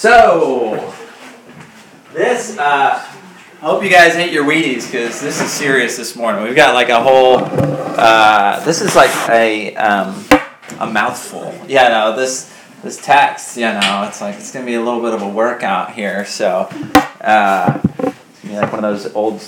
So, this, uh, I hope you guys ate your Wheaties because this is serious this morning. We've got like a whole, uh, this is like a, um, a mouthful. Yeah, no, this, this text, you know, it's like, it's going to be a little bit of a workout here. So, uh, it's gonna be like one of those old,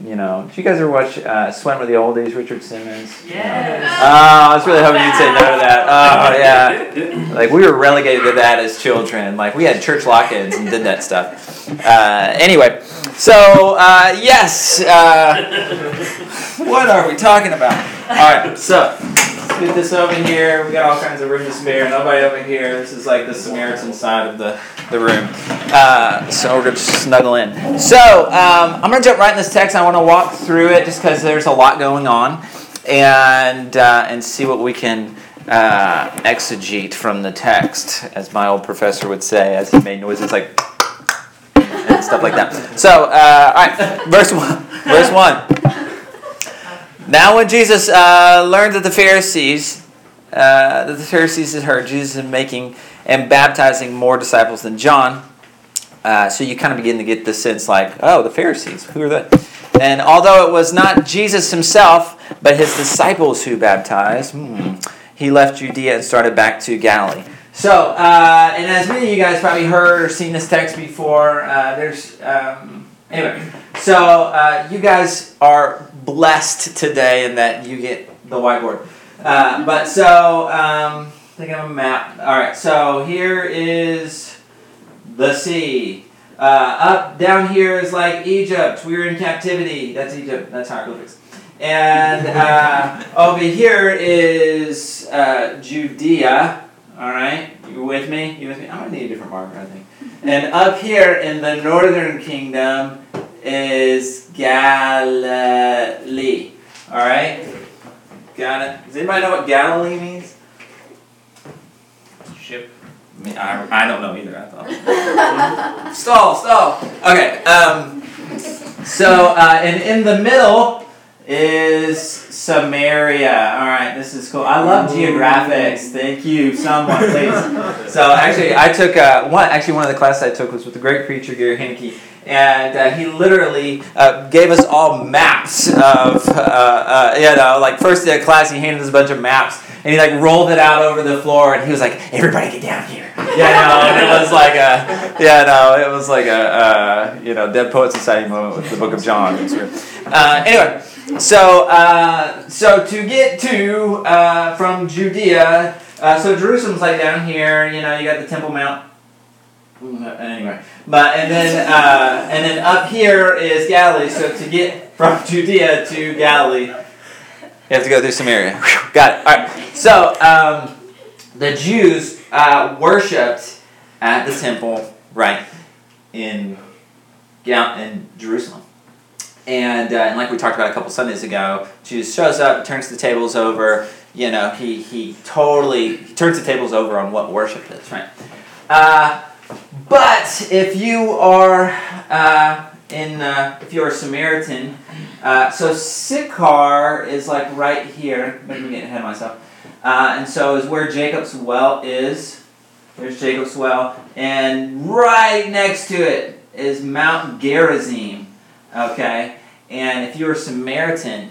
you know, you guys ever watch uh, Sweating with the Oldies, Richard Simmons? Yes. Oh, I was really hoping you'd say no to that. Oh, yeah. Like, we were relegated to that as children. Like, we had church lock ins and did that stuff. Uh, anyway, so, uh, yes. Uh, what are we talking about? All right, so, let's get this over here. We got all kinds of room to spare. Nobody over here. This is like the Samaritan side of the, the room. Uh, so, we're going to snuggle in. So, um, I'm going to jump right in this text. I want to walk through it just because there's a lot going on and uh, and see what we can uh, exegete from the text, as my old professor would say, as he made noises like and stuff like that. So, uh, all right, verse one. Verse one. Now, when Jesus uh, learned that the Pharisees, uh, that the Pharisees had heard Jesus is making and baptizing more disciples than John, uh, so you kind of begin to get the sense like, oh, the Pharisees, who are they? And although it was not Jesus himself, but his disciples who baptized, hmm, he left Judea and started back to Galilee. So, uh, and as many of you guys probably heard or seen this text before, uh, there's, um, anyway, so uh, you guys are blessed today in that you get the whiteboard. Uh, but so, um, thinking of a map. All right, so here is the sea. Uh, up down here is like Egypt. We were in captivity. That's Egypt. That's hieroglyphics. And uh, over here is uh, Judea. All right, you with me? You with me? I'm gonna need a different marker, I think. And up here in the northern kingdom is Galilee. All right, got it. Does anybody know what Galilee means? Ship. I, I, I don't know either. I thought. stall, stall. Okay. Um, so, uh, and in the middle is Samaria. All right, this is cool. I love geographics. Thank you, someone, please. So, actually, I took uh, one. Actually, one of the classes I took was with the great preacher Gary Hanke. And uh, he literally uh, gave us all maps of, uh, uh, you know, like first day of class, he handed us a bunch of maps, and he like rolled it out over the floor, and he was like, "Everybody get down here." Yeah, no, it was like a, yeah, no, it was like a, uh, you know, Dead Poet Society moment with the Book of John. Uh, anyway, so uh, so to get to uh, from Judea, uh, so Jerusalem's like down here. You know, you got the Temple Mount. Anyway, but and then uh, and then up here is Galilee. So to get from Judea to Galilee, you have to go through Samaria. Got it. All right. So um, the Jews uh, worshipped at the temple, right in Gal- in Jerusalem. And, uh, and like we talked about a couple Sundays ago, Jesus shows up, turns the tables over. You know, he, he totally turns the tables over on what worship is, right? Uh, but if you are uh, in, uh, if you're a Samaritan, uh, so Sychar is like right here. Let me get ahead of myself. Uh, and so is where Jacob's well is. There's Jacob's well, and right next to it is Mount Gerizim. Okay, and if you were a Samaritan,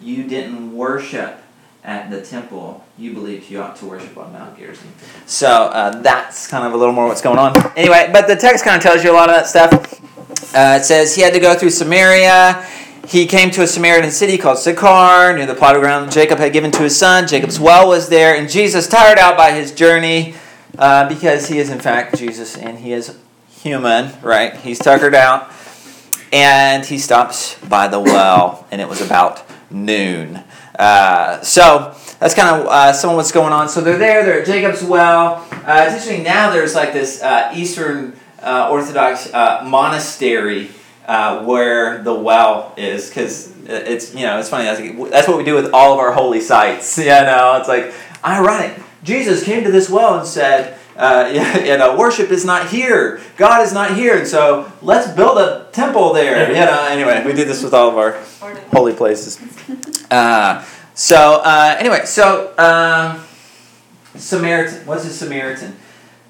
you didn't worship at the temple. You believed you ought to worship on Mount Gerizim. So uh, that's kind of a little more what's going on. Anyway, but the text kind of tells you a lot of that stuff. Uh, it says he had to go through Samaria. He came to a Samaritan city called Sychar, near the plot of ground Jacob had given to his son. Jacob's well was there, and Jesus, tired out by his journey, uh, because he is in fact Jesus and he is human, right? He's tuckered out, and he stops by the well, and it was about noon. Uh, so that's kind of uh, some of what's going on. So they're there, they're at Jacob's well. Uh, it's interesting now. There's like this uh, Eastern uh, Orthodox uh, monastery uh, where the well is, because it's you know it's funny. That's, that's what we do with all of our holy sites. You know, it's like ironic. Jesus came to this well and said. Uh, you know, worship is not here. God is not here, and so let's build a temple there. You know, anyway, we do this with all of our holy places. Uh, so uh, anyway, so um, Samaritan. What's a Samaritan?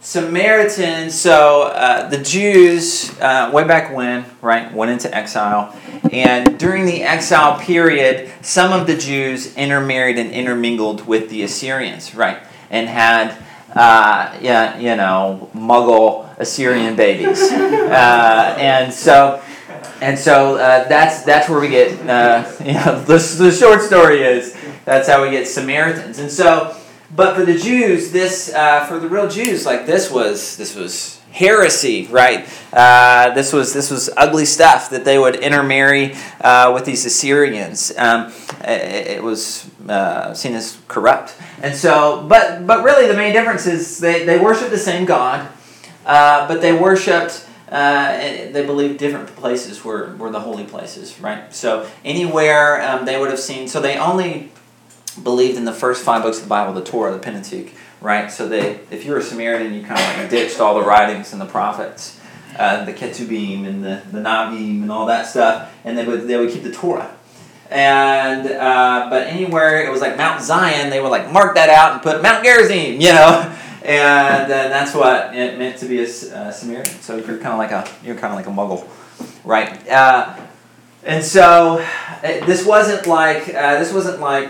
Samaritan. so uh, the Jews, uh, way back when, right, went into exile. And during the exile period, some of the Jews intermarried and intermingled with the Assyrians, right, and had, uh, yeah, you know, Muggle Assyrian babies. Uh, and so. And so uh, that's that's where we get uh, you know the, the short story is that's how we get Samaritans. And so but for the Jews, this uh, for the real Jews, like this was this was heresy, right? Uh, this was this was ugly stuff that they would intermarry uh, with these Assyrians. Um, it, it, was uh, seen as corrupt, and so but but really the main difference is they they worship the same God, uh, but they worshipped. Uh, they believed different places were, were the holy places, right? So anywhere um, they would have seen, so they only believed in the first five books of the Bible, the Torah, the Pentateuch, right? So they, if you're a Samaritan, you kind of like ditched all the writings and the prophets, uh, the Ketubim and the, the Nabim and all that stuff, and they would, they would keep the Torah. And uh, but anywhere it was like Mount Zion, they would like mark that out and put Mount Gerizim, you know, and uh, that's what it meant to be a uh, Samaritan. So you're kind of like a you're kind of like a Muggle, right? Uh, and so uh, this wasn't like uh, this wasn't like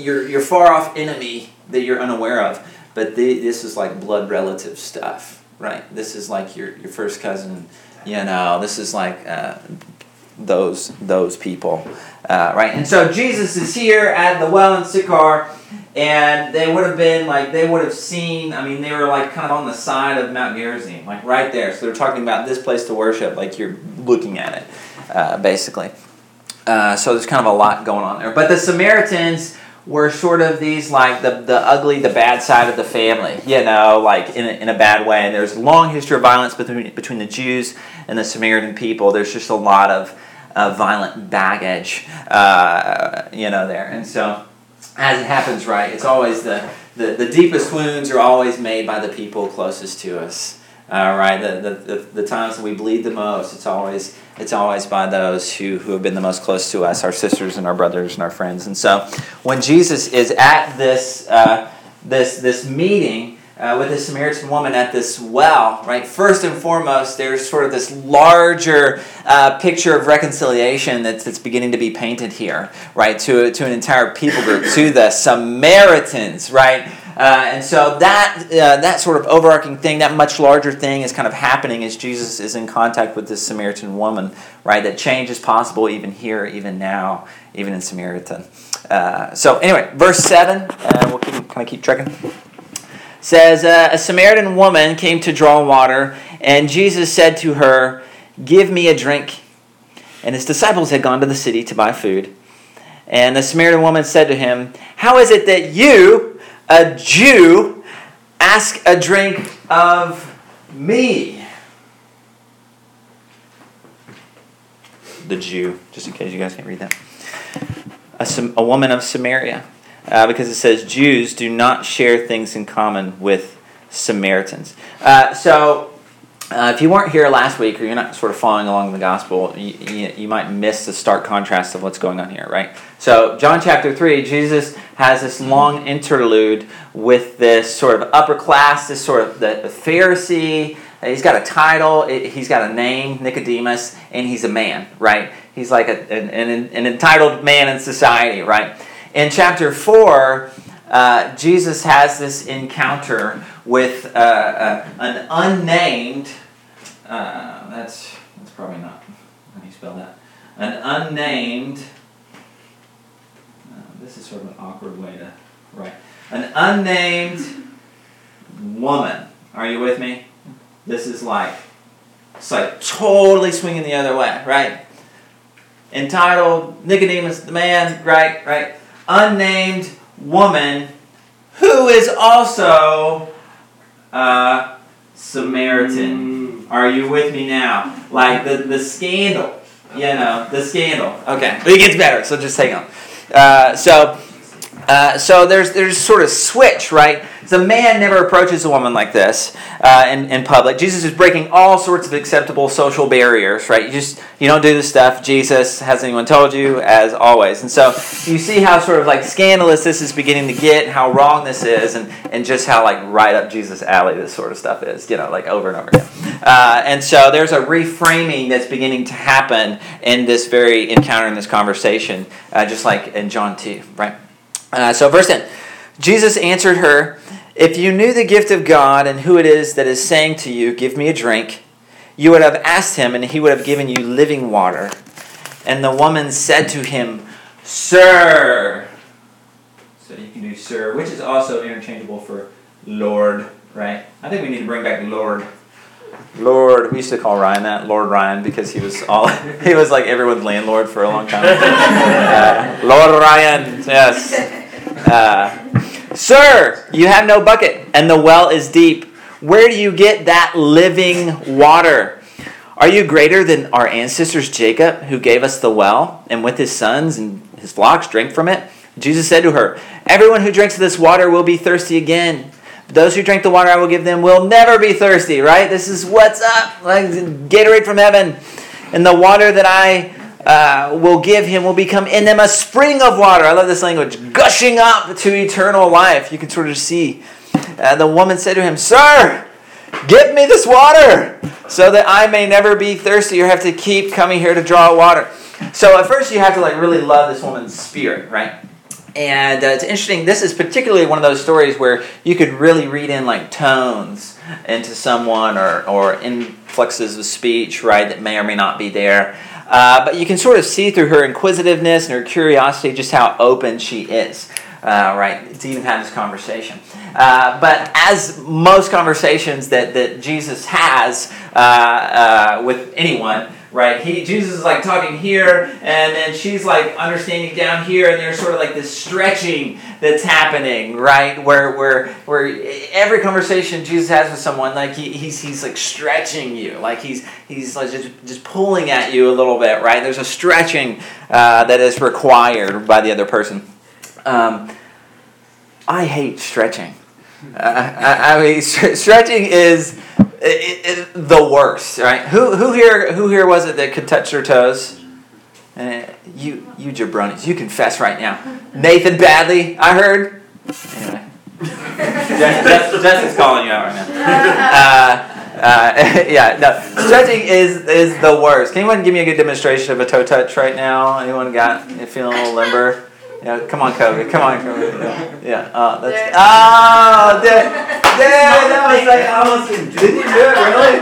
your your far off enemy that you're unaware of, but this is like blood relative stuff, right? This is like your your first cousin, you know. This is like uh, those those people, uh, right? And so Jesus is here at the well in Sychar, and they would have been like they would have seen. I mean, they were like kind of on the side of Mount Gerizim, like right there. So they're talking about this place to worship, like you're looking at it, uh, basically. Uh, so there's kind of a lot going on there. But the Samaritans were sort of these like the, the ugly, the bad side of the family, you know, like in a, in a bad way. And there's a long history of violence between, between the Jews and the Samaritan people. There's just a lot of uh, violent baggage, uh, you know, there. And so, as it happens, right, it's always the, the, the deepest wounds are always made by the people closest to us. Uh, right, the, the, the, the times that we bleed the most, it's always it's always by those who, who have been the most close to us, our sisters and our brothers and our friends. And so when Jesus is at this, uh, this, this meeting uh, with this Samaritan woman at this well, right, first and foremost, there's sort of this larger uh, picture of reconciliation that's, that's beginning to be painted here, right, to, to an entire people group, to the Samaritans, right? Uh, and so that uh, that sort of overarching thing, that much larger thing, is kind of happening as Jesus is in contact with this Samaritan woman, right? That change is possible even here, even now, even in Samaritan. Uh, so anyway, verse seven, uh, we'll keep, kind of keep trekking. Says uh, a Samaritan woman came to draw water, and Jesus said to her, "Give me a drink." And his disciples had gone to the city to buy food. And the Samaritan woman said to him, How is it that you, a Jew ask a drink of me. The Jew, just in case you guys can't read that. A, a woman of Samaria, uh, because it says Jews do not share things in common with Samaritans. Uh, so uh, if you weren't here last week or you're not sort of following along the gospel, you, you, you, might miss the stark contrast of what's going on here, right? So, John chapter 3, Jesus has this long interlude with this sort of upper class, this sort of the, the Pharisee. He's got a title, he's got a name, Nicodemus, and he's a man, right? He's like a, an, an, an entitled man in society, right? In chapter 4, uh, Jesus has this encounter with uh, uh, an unnamed, uh, that's, that's probably not, how do you spell that? An unnamed, this is sort of an awkward way to write, an unnamed woman. Are you with me? This is like, it's like totally swinging the other way, right? Entitled Nicodemus the man, right, right? Unnamed woman who is also a Samaritan. Mm. Are you with me now? Like the, the scandal. You know, the scandal. Okay, but it gets better, so just hang on. Uh, so, Uh, so there's there's sort of switch, right? The man never approaches a woman like this uh, in, in public. Jesus is breaking all sorts of acceptable social barriers, right? You just you don't do this stuff. Jesus has anyone told you, as always. And so you see how sort of like scandalous this is beginning to get, how wrong this is, and, and just how like right up Jesus' alley this sort of stuff is, you know, like over and over again. Uh, and so there's a reframing that's beginning to happen in this very encounter in this conversation, uh, just like in John 2, right? Uh, so verse 10. Jesus answered her, If you knew the gift of God and who it is that is saying to you, Give me a drink, you would have asked him, and he would have given you living water. And the woman said to him, Sir. So you can do sir, which is also interchangeable for Lord, right? I think we need to bring back Lord. Lord, we used to call Ryan that Lord Ryan because he was all he was like everyone's landlord for a long time. Uh, Lord Ryan, yes. Uh, Sir, you have no bucket, and the well is deep. Where do you get that living water? Are you greater than our ancestors Jacob, who gave us the well, and with his sons and his flocks drank from it? Jesus said to her, Everyone who drinks of this water will be thirsty again. But those who drink the water I will give them will never be thirsty, right? This is what's up, like Gatorade from heaven. And the water that I uh, will give him will become in them a spring of water. I love this language, gushing up to eternal life. You can sort of see. Uh, the woman said to him, Sir, give me this water so that I may never be thirsty or have to keep coming here to draw water. So at first you have to like really love this woman's spirit, right? And uh, it's interesting. This is particularly one of those stories where you could really read in like tones into someone or, or influxes of speech, right, that may or may not be there. Uh, but you can sort of see through her inquisitiveness and her curiosity just how open she is, uh, right, to even have this conversation. Uh, but as most conversations that, that Jesus has uh, uh, with anyone, right? He Jesus is like talking here, and then she's like understanding down here, and there's sort of like this stretching that's happening, right? Where where where every conversation Jesus has with someone, like he, he's he's like stretching you, like he's he's like just just pulling at you a little bit, right? There's a stretching uh, that is required by the other person. Um, I hate stretching. Uh, I, I mean, stretching is it, it, the worst, right? Who who here who here was it that could touch their toes? Uh, you you jabronis, you confess right now. Nathan Badley, I heard. Anyway, Jess, Jess, is calling you out right now. Uh, uh, yeah, no. Stretching is is the worst. Can anyone give me a good demonstration of a toe touch right now? Anyone got feeling a little limber? Yeah, come on, Kobe. Come on, Kobe. Yeah, yeah. Uh, that's there. oh, there, there. That was like almost. Did you do it really?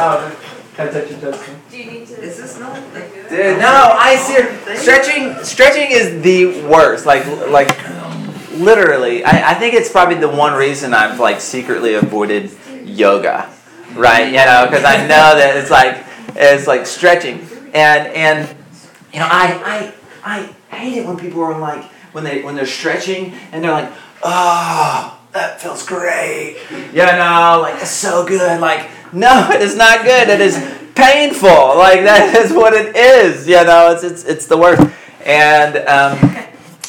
Oh, can I touch your toes? Do you need to? Is this not like good? Dude, no, I see. Stretching, stretching is the worst. Like, like, literally. I, I think it's probably the one reason I've like secretly avoided yoga, right? You know, because I know that it's like it's like stretching, and and you know, I I I hate it when people are like when they when they're stretching and they're like, oh, that feels great. You know, like it's so good. Like, no, it is not good. It is painful. Like that is what it is. You know, it's it's it's the worst. And um,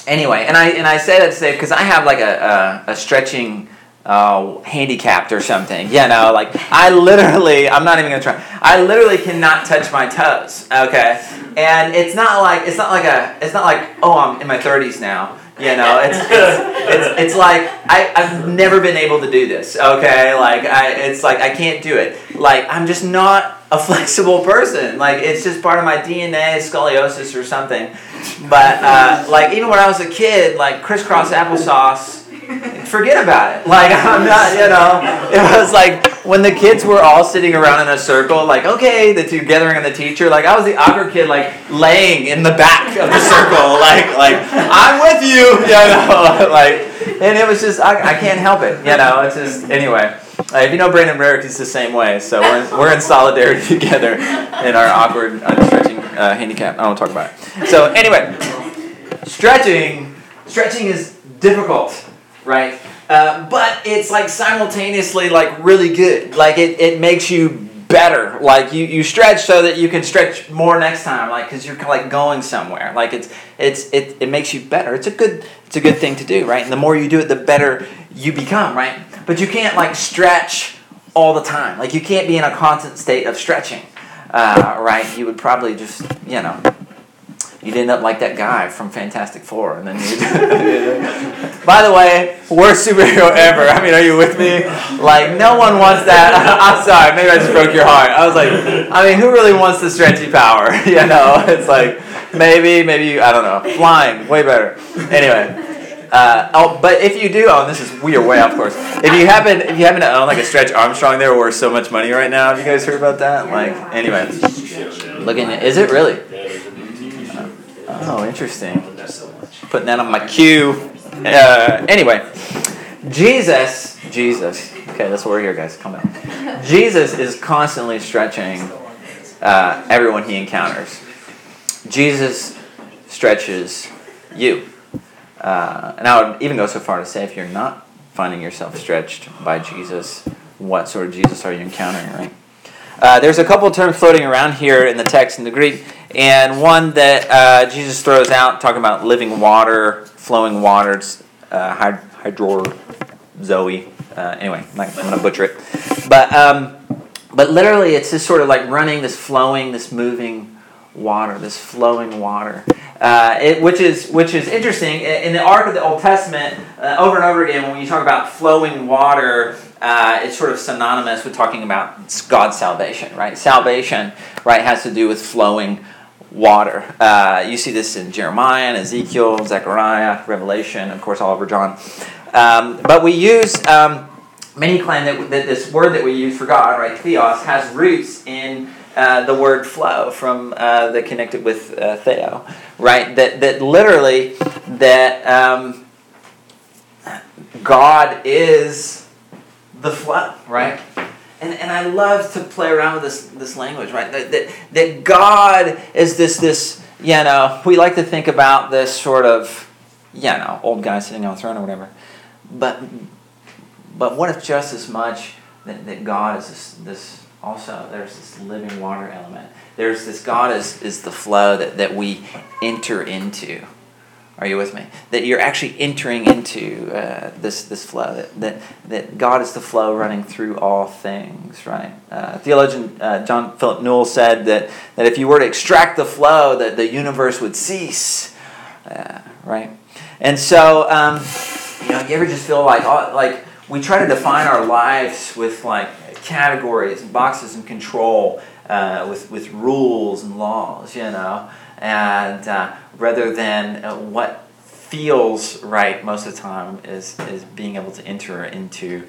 anyway, and I and I say that to say because I have like a a, a stretching. Uh, handicapped or something, you know, like I literally, I'm not even gonna try. I literally cannot touch my toes. Okay, and it's not like it's not like a it's not like oh I'm in my 30s now you know? It's it's, it's, it's like I, i've never been able to do this okay? Like I, it's like i can't do it. Like i'm just not a flexible person. Like it's just part of my dna scoliosis or something. But uh, like even when i was a kid like crisscross applesauce forget about it. Like I'm not, you know. It was like when the kids were all sitting around in a circle, like okay, the two gathering and the teacher. Like I was the awkward kid, like laying in the back of the circle, like like I'm with you, you know, like. And it was just I, I can't help it, you know. It's just anyway. Uh, if you know Brandon Rarick, he's the same way. So we're in, we're in solidarity together in our awkward, stretching uh, handicap. I don't talk about it. So anyway, stretching, stretching is difficult right? Uh, but it's like simultaneously like really good. Like it, it makes you better. Like you, you stretch so that you can stretch more next time. Like because you're like going somewhere. Like it's it's it, it makes you better. It's a good it's a good thing to do, right? And the more you do it, the better you become, right? But you can't like stretch all the time. Like you can't be in a constant state of stretching, uh, right? You would probably just you know you'd end up like that guy from Fantastic Four, and then you. By the way, worst superhero ever. I mean, are you with me? Like, no one wants that. I'm sorry, maybe I just broke your heart. I was like, I mean, who really wants the stretchy power? you know, it's like maybe, maybe I don't know, flying, way better. Anyway. Uh, oh, but if you do own, this is we are way off course. If you happen, if you happen to own like a Stretch Armstrong, there worth so much money right now. Have you guys heard about that? Like, anyway, looking at, is it really? Oh, interesting. Putting that on my queue. Uh, anyway, Jesus, Jesus. Okay, that's why we're here, guys. Come on. Jesus is constantly stretching uh, everyone he encounters. Jesus stretches you. Uh, and I would even go so far to say if you're not finding yourself stretched by Jesus, what sort of Jesus are you encountering, right? Uh, there's a couple terms floating around here in the text in the Greek, and one that uh, Jesus throws out, talking about living water, flowing waters, uh, hydro zoe. Uh, anyway, I'm, going to butcher it, but um, but literally, it's just sort of like running, this flowing, this moving water, this flowing water. Uh, it, which is which is interesting in the arc of the Old Testament. Uh, over and over again, when you talk about flowing water, uh, it's sort of synonymous with talking about God's salvation, right? Salvation, right, has to do with flowing water. Uh, you see this in Jeremiah, and Ezekiel, Zechariah, Revelation, of course, Oliver John. Um, but we use um, many claim that, that this word that we use for God, right, theos, has roots in uh, the word flow from uh, that connected with uh, theo, right? That that literally that um, God is the flow, right? And, and I love to play around with this, this language, right? That, that, that God is this, this, you know, we like to think about this sort of, you know, old guy sitting on a throne or whatever. But, but what if just as much that, that God is this, this also, there's this living water element. There's this God is, is the flow that, that we enter into. Are you with me? That you're actually entering into uh, this this flow. That, that that God is the flow running through all things. Right? Uh, theologian uh, John Philip Newell said that that if you were to extract the flow, that the universe would cease. Uh, right? And so, um, you know, you ever just feel like oh, like we try to define our lives with like categories and boxes and control uh, with with rules and laws. You know and uh, rather than uh, what feels right most of the time is, is being able to enter into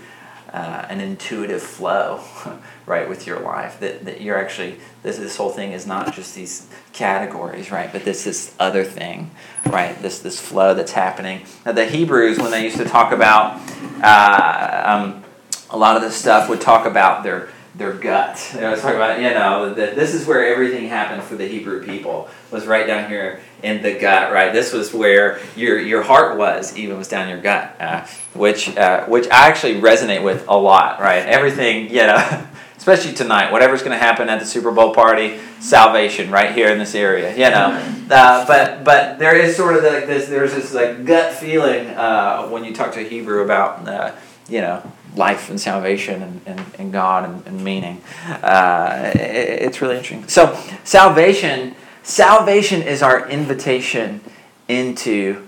uh, an intuitive flow right with your life. That, that you're actually this this whole thing is not just these categories right but this this other thing right? This this flow that's happening. Now, the hebrews when they used to talk about uh, um, a lot of this stuff would talk about their their gut. I was talking about, you know, that this is where everything happened for the Hebrew people was right down here in the gut, right? This was where your your heart was, even was down your gut, uh, which uh, which I actually resonate with a lot, right? Everything, you know, especially tonight, whatever's going to happen at the Super Bowl party, salvation right here in this area, you know. Uh, but but there is sort of like this. There's this like gut feeling uh, when you talk to a Hebrew about, uh, you know life and salvation and, and, and God and, and meaning. Uh, it, it's really interesting. So salvation, salvation is our invitation into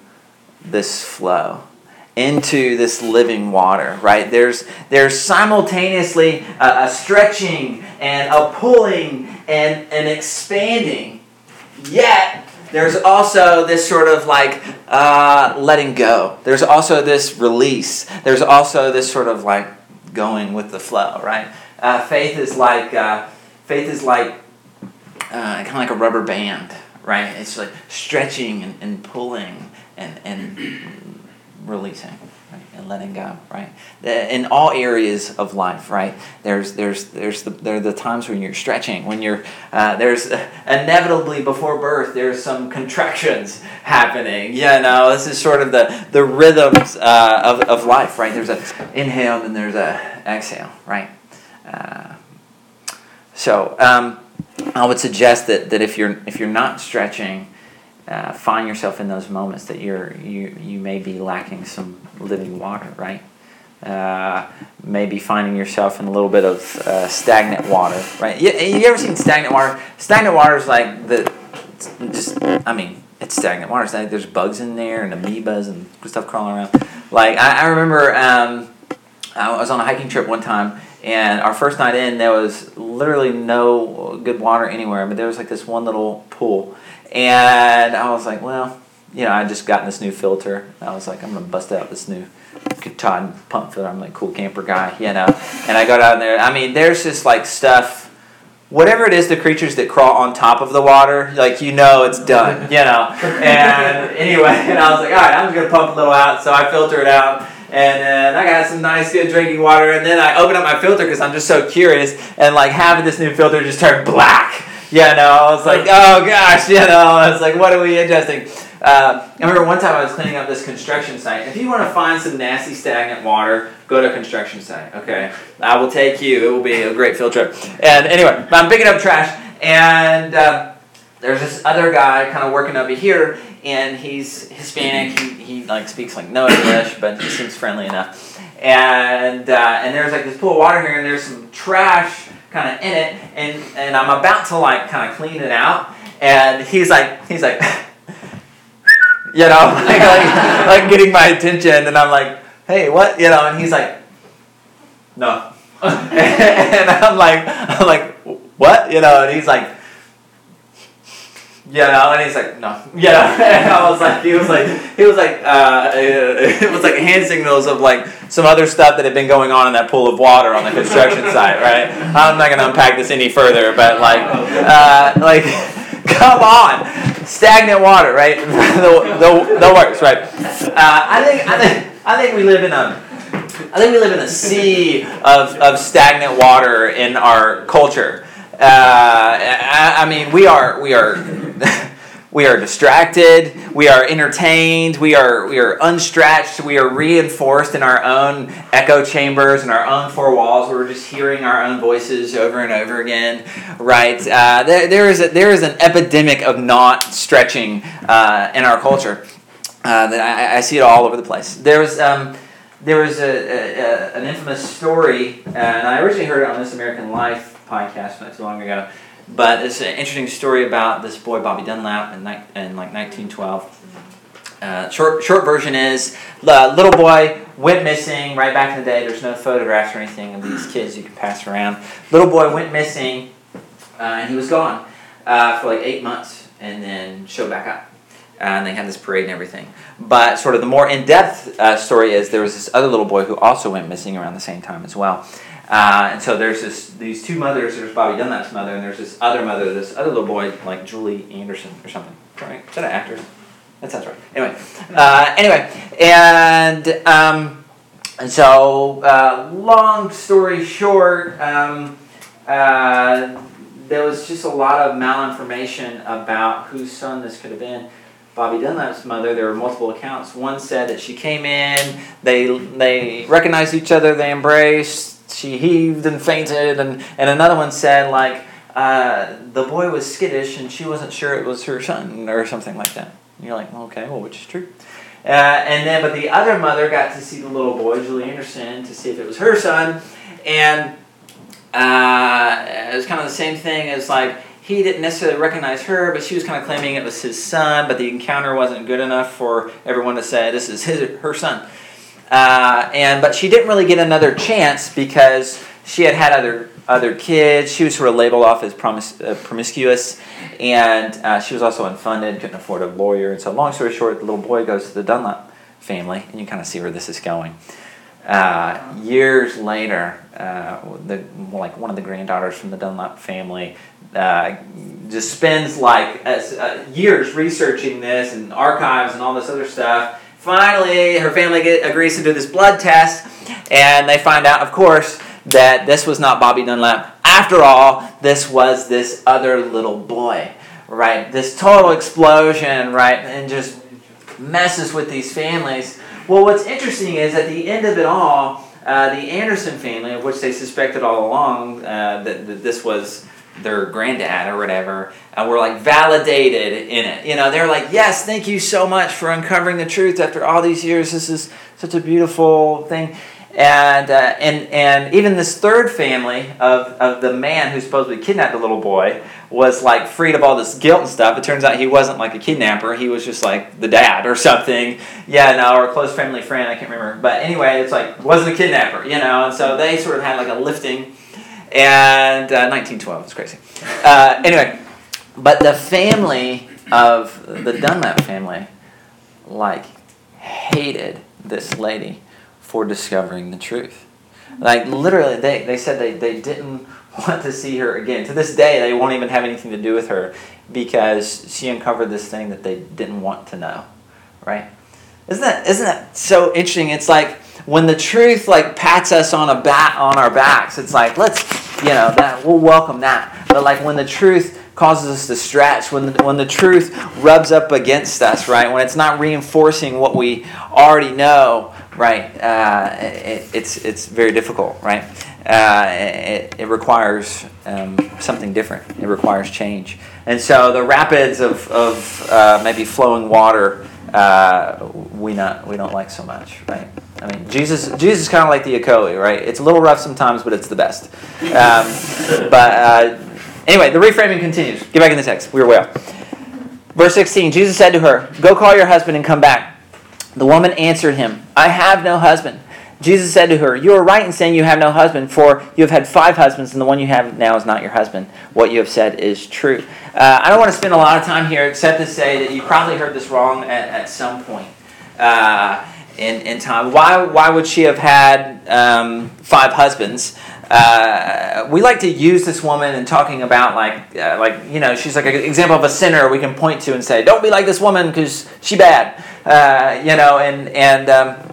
this flow into this living water right there's there's simultaneously a, a stretching and a pulling and an expanding yet there's also this sort of like uh, letting go. There's also this release. There's also this sort of like going with the flow, right? Uh, faith is like uh, faith is like uh, kind of like a rubber band, right? It's like stretching and, and pulling and and releasing and letting go, right? In all areas of life, right? There's there's there's the there are the times when you're stretching, when you're uh, there's inevitably before birth there's some contractions happening. You know, this is sort of the the rhythms uh, of of life, right? There's a inhale and there's a exhale, right? Uh, So um, I would suggest that, that if you're if you're not stretching, uh, find yourself in those moments that you're you you may be lacking some living water, right? Uh, maybe finding yourself in a little bit of uh, stagnant water, right? You, you ever seen stagnant water? Stagnant water is like the just I mean it's stagnant water. It's like there's bugs in there and amoebas and stuff crawling around. Like I, I remember um, I was on a hiking trip one time and our first night in there was literally no good water anywhere, but there was like this one little pool, and I was like, well, you know, I just gotten this new filter. I was like, I'm gonna bust out this new Todd pump filter. I'm like cool camper guy, you know. And I go down there. I mean, there's just like stuff whatever it is, the creatures that crawl on top of the water, like you know it's done, you know. And anyway, and I was like, all right, I'm just gonna pump a little out. So I filter it out, and then I got some nice good drinking water. And then I open up my filter because I'm just so curious, and like having this new filter just turned black. You no, I was like, oh gosh, you know, I was like, what are we ingesting? Uh, I remember one time I was cleaning up this construction site. If you want to find some nasty stagnant water, go to a construction site. Okay, I will take you. It will be a great field trip. And anyway, I'm picking up trash, and uh, there's this other guy kind of working over here, and he's Hispanic. He, he like speaks like no English, but he seems friendly enough. And uh, and there's like this pool of water here, and there's some trash kind of in it, and and I'm about to like kind of clean it out, and he's like he's like. you know, like, like, like getting my attention, and I'm like, hey, what, you know, and he's like, no, and I'm like, I'm like, what, you know, and he's like, know, and he's like, no, yeah, and I was like, he was like, he was like, uh, it was like hand signals of like some other stuff that had been going on in that pool of water on the construction site, right? I'm not gonna unpack this any further, but like, uh, like, come on stagnant water, right? the, the, the works, right? Uh, I think I think I think we live in a I think we live in a sea of, of stagnant water in our culture. Uh, I, I mean, we are we are we are distracted, we are entertained, we are we are unstretched, we are reinforced in our own echo chambers and our own four walls. We're just hearing our own voices over and over again, right? Uh, there, there is a, there is an epidemic of not stretching uh, in our culture. Uh, that I, I, see it all over the place. There was um, there was a, a, an infamous story, and I originally heard it on This American Life podcast not too long ago but it's an interesting story about this boy Bobby Dunlap in, in like 1912. Uh, short short version is the little boy went missing right back in the day. There's no photographs or anything of these kids you can pass around. Little boy went missing, uh, and he was gone uh, for like eight months, and then showed back up. Uh, and they had this parade and everything. But sort of the more in depth uh, story is there was this other little boy who also went missing around the same time as well. Uh, and so there's this these two mothers. There's Bobby Dunlap's mother, and there's this other mother, this other little boy, like Julie Anderson or something. Right? Is that an actor? That sounds right. Anyway, uh, anyway, and um, and so uh, long story short, um, uh, there was just a lot of malinformation about whose son this could have been. Bobby Dunlap's mother, there were multiple accounts. One said that she came in, they they recognized each other, they embraced, she heaved and fainted, and, and another one said, like, uh, the boy was skittish and she wasn't sure it was her son or something like that. And you're like, okay, well, which is true? Uh, and then, but the other mother got to see the little boy, Julie Anderson, to see if it was her son. And uh, it was kind of the same thing as like, he didn't necessarily recognize her, but she was kind of claiming it was his son, but the encounter wasn't good enough for everyone to say this is his, her son. Uh, and but she didn't really get another chance because she had had other other kids. She was sort of labeled off as promis- uh, promiscuous, and uh, she was also unfunded, couldn't afford a lawyer. And so, long story short, the little boy goes to the Dunlap family, and you kind of see where this is going. Uh, years later, uh, the like one of the granddaughters from the Dunlap family uh, just spends like years researching this and archives and all this other stuff Finally, her family get, agrees to do this blood test, and they find out, of course, that this was not Bobby Dunlap. After all, this was this other little boy, right? This total explosion, right? And just messes with these families. Well, what's interesting is at the end of it all, uh, the Anderson family, of which they suspected all along uh, that, that this was their granddad or whatever, uh, were like validated in it. You know, they're like, yes, thank you so much for uncovering the truth after all these years. This is such a beautiful thing. And, uh, and, and even this third family of, of the man who supposedly kidnapped the little boy was like freed of all this guilt and stuff. It turns out he wasn't like a kidnapper. He was just like the dad or something. Yeah, no, or a close family friend. I can't remember. But anyway, it's like wasn't a kidnapper, you know. And so they sort of had like a lifting. And uh, 1912, it's crazy. Uh, anyway, but the family of the Dunlap family, like, hated this lady for discovering the truth. Like literally, they, they said they, they didn't want to see her again. To this day, they won't even have anything to do with her because she uncovered this thing that they didn't want to know. Right? Isn't that isn't that so interesting? It's like when the truth like pats us on a bat on our backs, it's like let's you know that we'll welcome that. But like when the truth causes us to stretch, when the, when the truth rubs up against us, right? When it's not reinforcing what we already know, right? Uh, it, it's it's very difficult, right? Uh, it, it requires um, something different. It requires change. And so the rapids of, of uh, maybe flowing water, uh, we not we don't like so much, right? I mean, Jesus Jesus is kind of like the Ocoee, right? It's a little rough sometimes, but it's the best. Um, but uh, anyway, the reframing continues. Get back in the text. We were off. Verse 16 Jesus said to her, Go call your husband and come back. The woman answered him, I have no husband. Jesus said to her, You are right in saying you have no husband, for you have had five husbands, and the one you have now is not your husband. What you have said is true. Uh, I don't want to spend a lot of time here except to say that you probably heard this wrong at, at some point uh, in, in time. Why, why would she have had um, five husbands? Uh, we like to use this woman in talking about like uh, like you know she's like an example of a sinner we can point to and say don't be like this woman because she bad uh, you know and and um,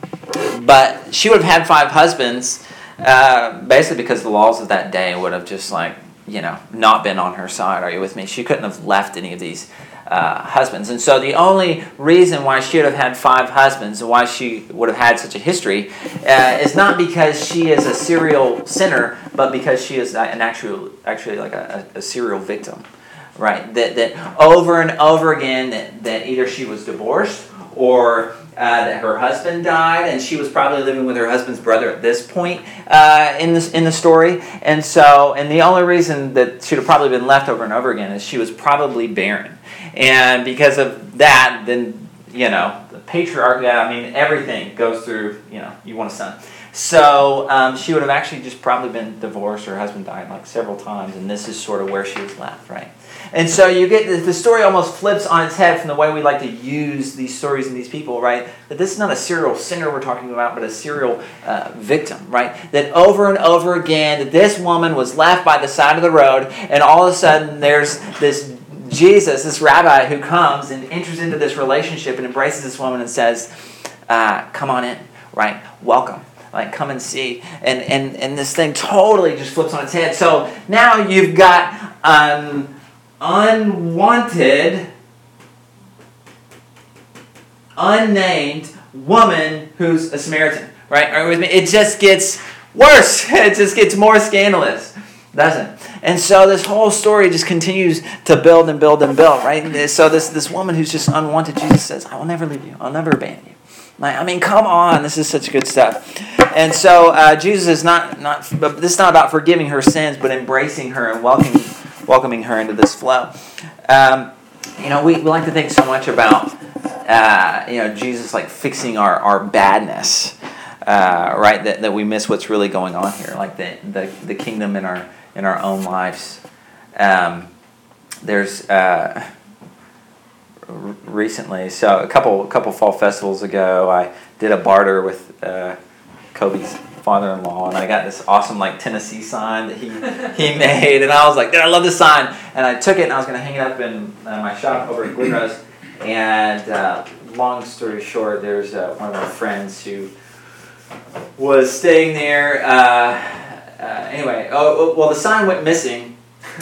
but she would have had five husbands uh, basically because the laws of that day would have just like you know not been on her side are you with me she couldn't have left any of these uh, husbands. And so the only reason why she would have had five husbands and why she would have had such a history uh, is not because she is a serial sinner, but because she is an actual, actually like a, a serial victim. Right? That, that over and over again, that, that either she was divorced or uh, that her husband died, and she was probably living with her husband's brother at this point uh, in this in the story. And so, and the only reason that she'd have probably been left over and over again is she was probably barren, and because of that, then you know the patriarchy. I mean, everything goes through. You know, you want a son. So um, she would have actually just probably been divorced. Her husband died like several times, and this is sort of where she was left, right? And so you get the story almost flips on its head from the way we like to use these stories and these people, right? That this is not a serial sinner we're talking about, but a serial uh, victim, right? That over and over again, that this woman was left by the side of the road, and all of a sudden there's this Jesus, this rabbi, who comes and enters into this relationship and embraces this woman and says, uh, "Come on in, right? Welcome." Like come and see and and and this thing totally just flips on its head so now you've got um, unwanted, unnamed woman who's a Samaritan. Right? Are you with me? It just gets worse. It just gets more scandalous, doesn't? And so this whole story just continues to build and build and build, right? and So this, this woman who's just unwanted, Jesus says, I will never leave you. I'll never abandon you. Like, I mean, come on, this is such good stuff. And so uh, Jesus is not, not, this is not about forgiving her sins, but embracing her and welcoming welcoming her into this flow. Um, you know, we, we like to think so much about, uh, you know, Jesus like fixing our, our badness, uh, right? That, that we miss what's really going on here, like the, the, the kingdom in our, in our own lives. Um, there's uh, recently, so a couple, couple fall festivals ago, I did a barter with uh, Kobe's father-in-law and I got this awesome like Tennessee sign that he he made and I was like, dude, I love this sign and I took it and I was gonna hang it up in uh, my shop over at Glenrose and uh, long story short, there's uh, one of my friends who was staying there. Uh, uh, anyway, oh, oh well, the sign went missing,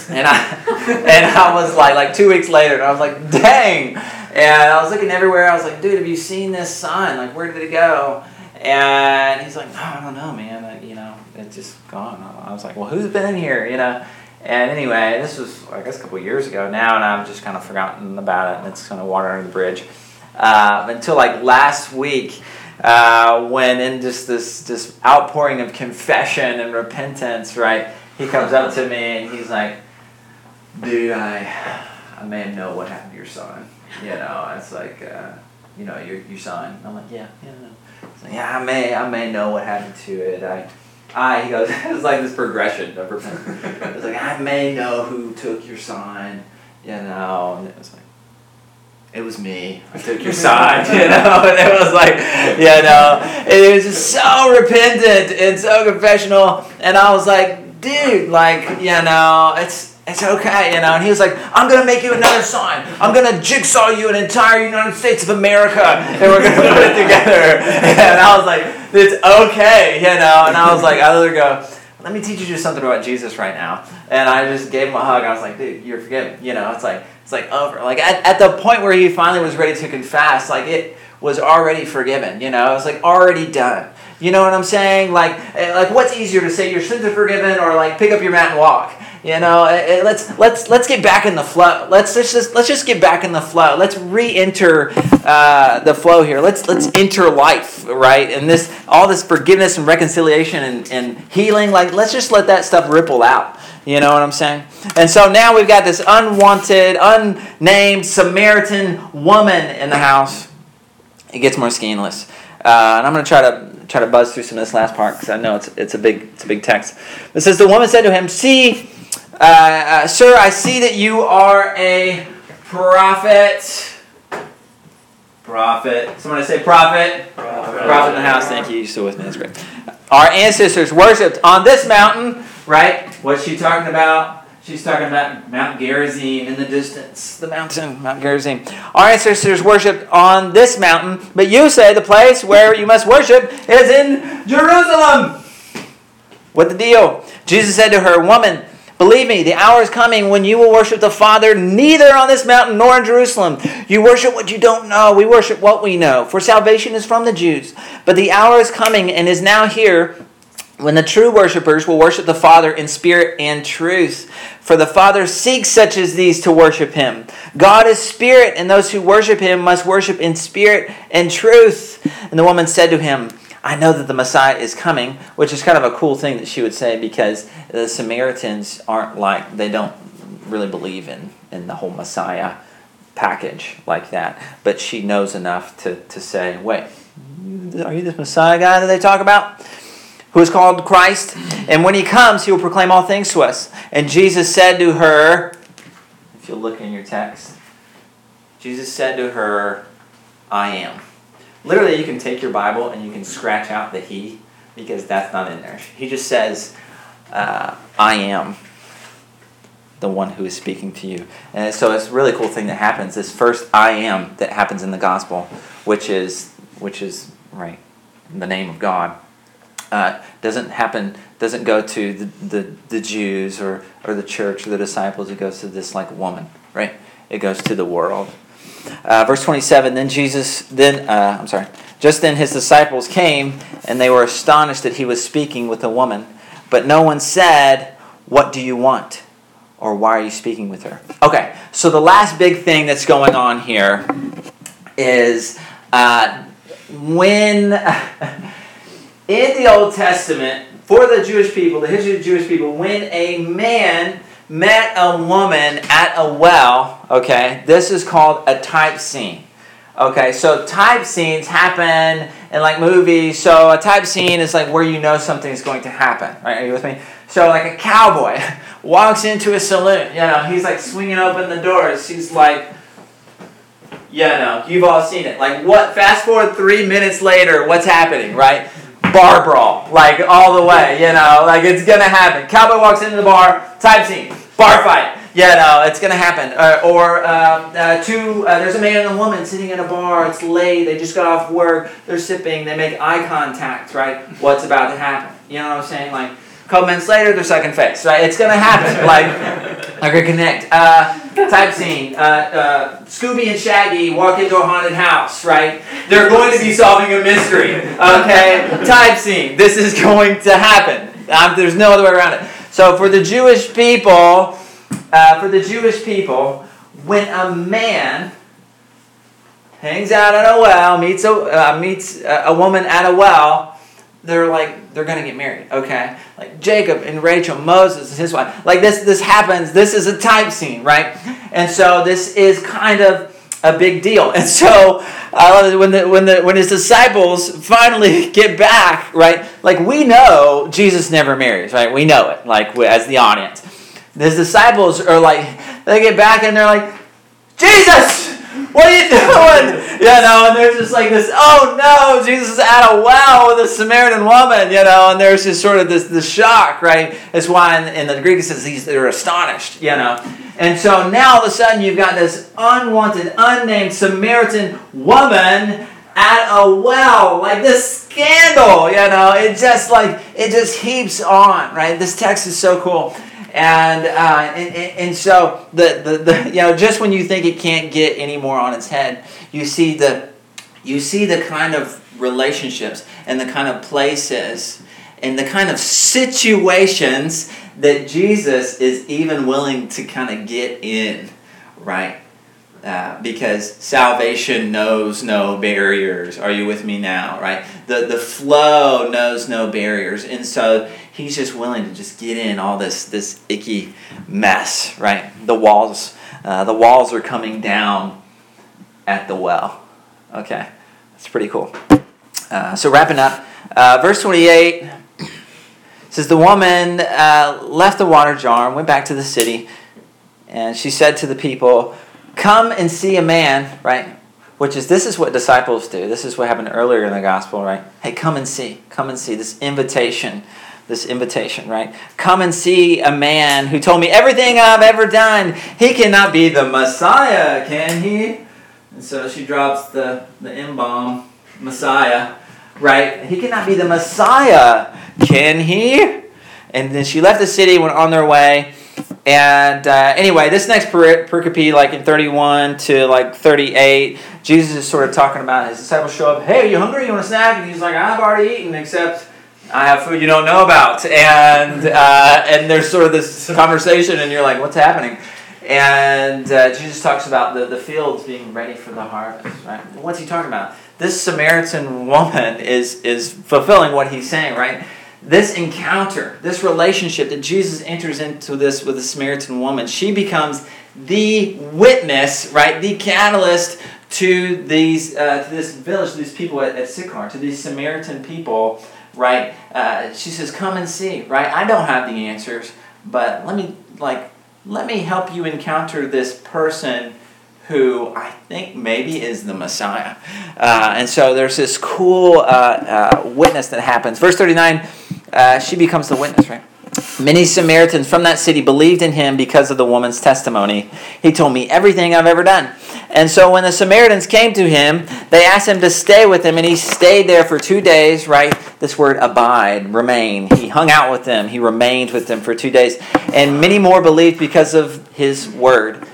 and I and I was like, like two weeks later, and I was like, dang, and I was looking everywhere. I was like, dude, have you seen this sign? Like, where did it go? And he's like, no, I don't know, man. You know, it's just gone. I was like, well, who's been in here? You know. And anyway, this was I guess a couple years ago now, and I've just kind of forgotten about it, and it's kind of water under the bridge. Uh, until like last week, uh, when in just this this outpouring of confession and repentance, right? He comes up to me and he's like, "Dude, I I may know what happened to your son. You know, it's like, uh, you know, your your son." I'm like, "Yeah, yeah." Like, yeah, I may I may know what happened to it. I I, he goes, it's like this progression of. It's like, I may know who took your sign, you know, and it was like, it was me. I took your sign, you know, and it was like, you know, it was just so repentant and so confessional, and I was like, dude, like, you know, it's, it's okay, you know. And he was like, I'm to make you another sign. I'm to jigsaw you an entire United States of America, and we're to put it together. And I was like, it's okay, you know. And I was like, I her go, let me teach you just something about Jesus right now. And I just gave him a hug. I was like, dude, you're forgiven. You know, it's like, it's like over. Like at, at the point where he finally was ready to confess, like it was already forgiven, you know. It was like already done. You know what I'm saying? Like, eh, like what's easier to say your sins are forgiven or like pick up your mat and walk? You know, eh, eh, let's let's let's get back in the flow. Let's just let's just get back in the flow. Let's re-enter uh, the flow here. Let's let's enter life, right? And this all this forgiveness and reconciliation and, and healing. Like, let's just let that stuff ripple out. You know what I'm saying? And so now we've got this unwanted, unnamed Samaritan woman in the house. It gets more scandalous. Uh, and I'm going to try to try to buzz through some of this last part because I know it's it's a big it's a big text. It says the woman said to him, "See, uh, uh, sir, I see that you are a prophet." Prophet. Somebody say prophet. Prophet. Prophet in the house. Thank you. You're still with me. That's great. Our ancestors worshipped on this mountain, right? What's she talking about? She's talking about Mount Gerizim in the distance, the mountain, Mount Gerizim. Our ancestors worshipped on this mountain, but you say the place where you must worship is in Jerusalem. What the deal? Jesus said to her, Woman, believe me, the hour is coming when you will worship the Father neither on this mountain nor in Jerusalem. You worship what you don't know. We worship what we know. For salvation is from the Jews. But the hour is coming and is now here when the true worshippers will worship the Father in spirit and truth. For the Father seeks such as these to worship him. God is spirit, and those who worship him must worship in spirit and truth. And the woman said to him, I know that the Messiah is coming, which is kind of a cool thing that she would say because the Samaritans aren't like, they don't really believe in, in the whole Messiah package like that. But she knows enough to, to say, wait, are you this Messiah guy that they talk about? who is called Christ. And when he comes, he will proclaim all things to us. And Jesus said to her, if you look in your text, Jesus said to her, I am. Literally, you can take your Bible and you can scratch out the he because that's not in there. He just says, uh, I am the one who is speaking to you. And so it's a really cool thing that happens. This first I am that happens in the gospel, which is which is right, the name of God uh, doesn't happen doesn't go to the, the, the Jews or, or the church or the disciples. It goes to this like woman, right? It goes to the world. Uh, verse 27, then Jesus, then, uh, I'm sorry, just then his disciples came and they were astonished that he was speaking with a woman. But no one said, What do you want? Or why are you speaking with her? Okay, so the last big thing that's going on here is uh, when. in the Old Testament, for the Jewish people, the history of the Jewish people, when a man met a woman at a well, okay, this is called a type scene. Okay, so type scenes happen in like movies. So a type scene is like where you know something is going to happen. Right? Are you with me? So like a cowboy walks into a saloon. You know, he's like swinging open the doors. He's like, yeah, no, you've all seen it. Like what? Fast forward three minutes later, what's happening? Right? Bar brawl, like all the way, you know, like it's gonna happen. Cowboy walks into the bar, type scene, bar fight. Yeah, no, it's gonna happen. Uh, or um, uh, two, uh, there's a man and a woman sitting in a bar. It's late. They just got off work. They're sipping. They make eye contact. Right? What's about to happen? You know what I'm saying? Like a couple minutes later, they're sucking face. Right? It's gonna happen. like, like a connect. Uh, type scene. Uh, uh, Scooby and Shaggy walk into a haunted house, right? They're going to be solving a mystery, okay? type scene. This is going to happen. Um, there's no other way around it. So for the Jewish people, uh, for the Jewish people, when a man hangs out at a well, meets a uh, meets a woman at a well, they're like they're gonna get married. Okay, like Jacob and Rachel, Moses and his wife. Like this this happens. This is a type scene, right? And so this is kind of a big deal. And so uh, when the when the when his disciples finally get back, right? Like we know Jesus never marries, right? We know it, like as the audience. His disciples are like they get back and they're like, Jesus, what are you doing? You know, and there's just like this, oh no, Jesus is at a well with a Samaritan woman, you know, and there's just sort of this, this shock, right? That's why in, in the Greek it says these, they're astonished, you know. And so now all of a sudden you've got this unwanted, unnamed Samaritan woman at a well, like this scandal, you know, it just like, it just heaps on, right? This text is so cool. And, uh, and, and so the, the, the you know just when you think it can't get any more on its head, you see the you see the kind of relationships and the kind of places and the kind of situations that Jesus is even willing to kind of get in, right? Uh, because salvation knows no barriers. Are you with me now? Right? The the flow knows no barriers, and so he's just willing to just get in all this this icky mess. Right? The walls uh, the walls are coming down at the well. Okay, that's pretty cool. Uh, so wrapping up, uh, verse twenty eight says the woman uh, left the water jar and went back to the city, and she said to the people come and see a man, right? Which is, this is what disciples do. This is what happened earlier in the gospel, right? Hey, come and see. Come and see. This invitation, this invitation, right? Come and see a man who told me everything I've ever done. He cannot be the Messiah, can he? And so she drops the, the M bomb, Messiah, right? He cannot be the Messiah, can he? And then she left the city, went on their way. And uh, anyway, this next pericope, like in 31 to like 38, Jesus is sort of talking about his disciples show up. Hey, are you hungry? You want a snack? And he's like, I've already eaten, except I have food you don't know about. And uh, and there's sort of this conversation, and you're like, what's happening? And uh, Jesus talks about the, the fields being ready for the harvest, right? What's he talking about? This Samaritan woman is is fulfilling what he's saying, right? This encounter, this relationship that Jesus enters into this with the Samaritan woman, she becomes the witness, right, the catalyst to these uh, to this village, to these people at, at Sychar, to these Samaritan people, right? Uh, she says, "Come and see." Right? I don't have the answers, but let me like let me help you encounter this person who I think maybe is the Messiah. Uh, and so there's this cool uh, uh, witness that happens. Verse 39, uh, she becomes the witness, right? Many Samaritans from that city believed in him because of the woman's testimony. He told me everything I've ever done. And so when the Samaritans came to him, they asked him to stay with them, and he stayed there for two days, right? This word abide, remain. He hung out with them, he remained with them for two days. And many more believed because of his word.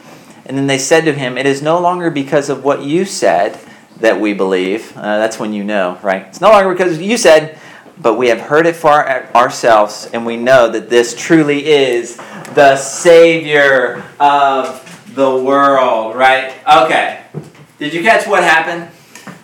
And then they said to him, It is no longer because of what you said that we believe. Uh, that's when you know, right? It's no longer because you said, but we have heard it for ourselves, and we know that this truly is the Savior of the world, right? Okay. Did you catch what happened?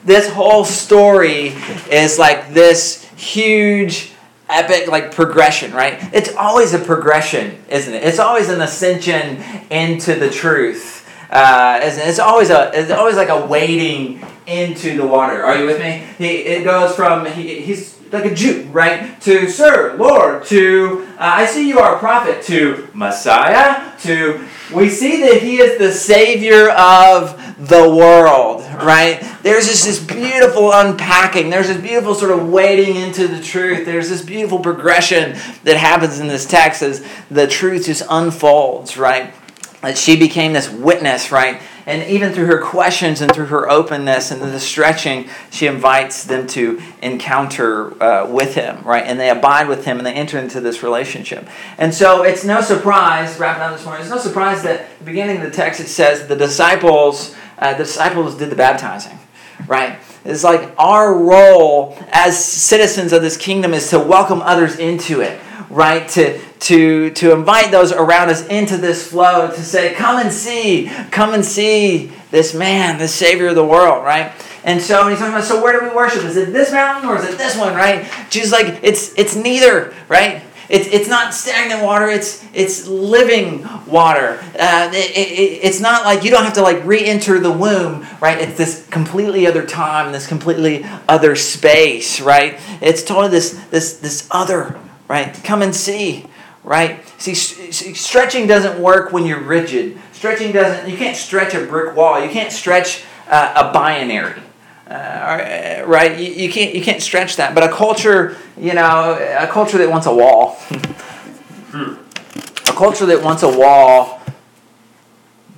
This whole story is like this huge epic like progression, right? It's always a progression, isn't it? It's always an ascension into the truth. Uh, it's always a it's always like a wading into the water. Are you with me? He it goes from he, he's like a Jew, right? To Sir, Lord, to uh, I see you are a prophet, to Messiah, to we see that he is the Savior of the world, right? There's just this beautiful unpacking. There's this beautiful sort of wading into the truth. There's this beautiful progression that happens in this text as the truth just unfolds, right? That she became this witness, right? And even through her questions and through her openness and the stretching, she invites them to encounter uh, with him, right? And they abide with him and they enter into this relationship. And so it's no surprise, wrapping up this morning, it's no surprise that at the beginning of the text it says the disciples, uh, the disciples did the baptizing, right? It's like our role as citizens of this kingdom is to welcome others into it, right? To to to invite those around us into this flow to say, "Come and see, come and see this man, this Savior of the world," right? And so he's talking about, so where do we worship? Is it this mountain or is it this one, right? Jesus like, it's it's neither, right? It's, it's not stagnant water. It's it's living water. Uh, it, it, it's not like you don't have to like re-enter the womb, right? It's this completely other time, this completely other space, right? It's totally this this this other, right? Come and see, right? See, stretching doesn't work when you're rigid. Stretching doesn't. You can't stretch a brick wall. You can't stretch uh, a binary. Uh, right? You, you, can't you can't stretch that. But a culture, you know, a culture that wants a wall, a culture that wants a wall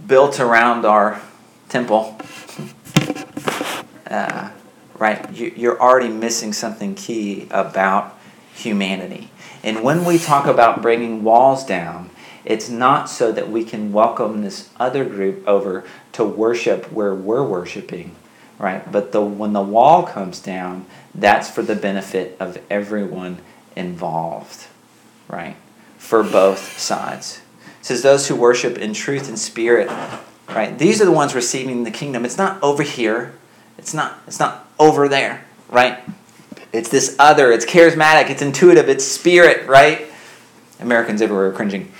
built around our temple, uh, right? You, you're already missing something key about humanity. And when we talk about bringing walls down, it's not so that we can welcome this other group over to worship where we're worshiping right? But the when the wall comes down, that's for the benefit of everyone involved, right? For both sides. It says those who worship in truth and spirit, right? These are the ones receiving the kingdom. It's not over here. It's not it's not over there, right? It's this other, it's charismatic, it's intuitive, it's spirit, right? Americans everywhere are cringing.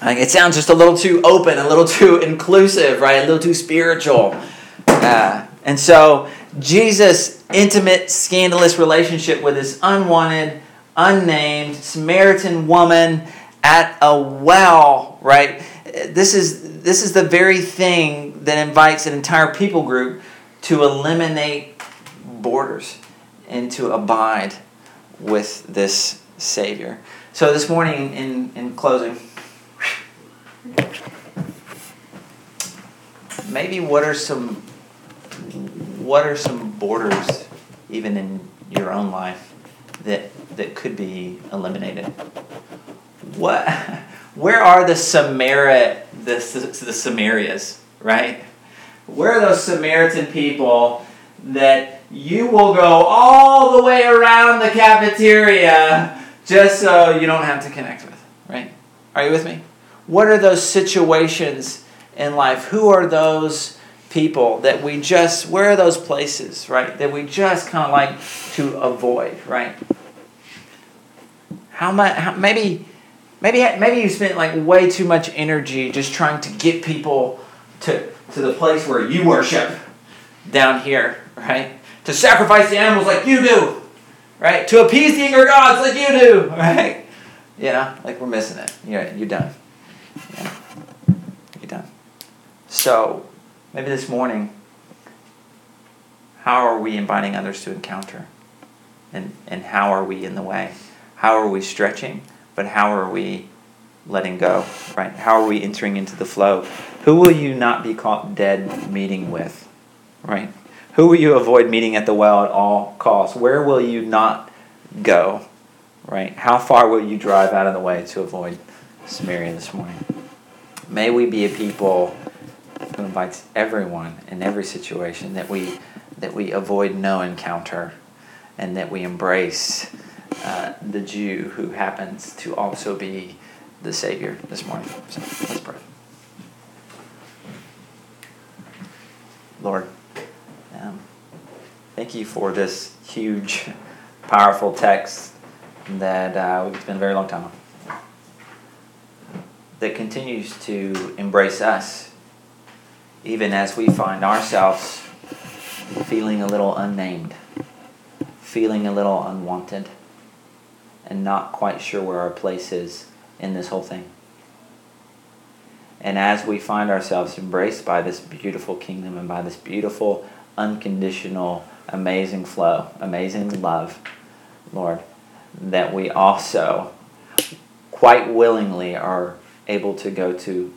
Like it sounds just a little too open, a little too inclusive, right? A little too spiritual. Uh, and so Jesus' intimate, scandalous relationship with this unwanted, unnamed Samaritan woman at a well, right? This is this is the very thing that invites an entire people group to eliminate borders and to abide with this Savior. So this morning, in, in closing, maybe what are some what are some borders, even in your own life, that that could be eliminated? What, where are the Samaria, the, the Samarias, right? Where are those Samaritan people that you will go all the way around the cafeteria just so you don't have to connect with, right? Are you with me? What are those situations in life? Who are those people that we just where are those places right that we just kind of like to avoid right how much how, maybe maybe maybe you spent like way too much energy just trying to get people to to the place where you worship down here right to sacrifice the animals like you do right to appease the anger gods like you do right you know like we're missing it you're, you're done yeah. you're done so Maybe this morning, how are we inviting others to encounter? And, and how are we in the way? How are we stretching? But how are we letting go? Right? How are we entering into the flow? Who will you not be caught dead meeting with? Right? Who will you avoid meeting at the well at all costs? Where will you not go? Right? How far will you drive out of the way to avoid Samaria this morning? May we be a people who invites everyone in every situation that we that we avoid no encounter and that we embrace uh, the Jew who happens to also be the Savior this morning. So let's pray. Lord, thank you for this huge, powerful text that uh, we've spent a very long time on. That continues to embrace us even as we find ourselves feeling a little unnamed, feeling a little unwanted, and not quite sure where our place is in this whole thing. And as we find ourselves embraced by this beautiful kingdom and by this beautiful, unconditional, amazing flow, amazing love, Lord, that we also quite willingly are able to go to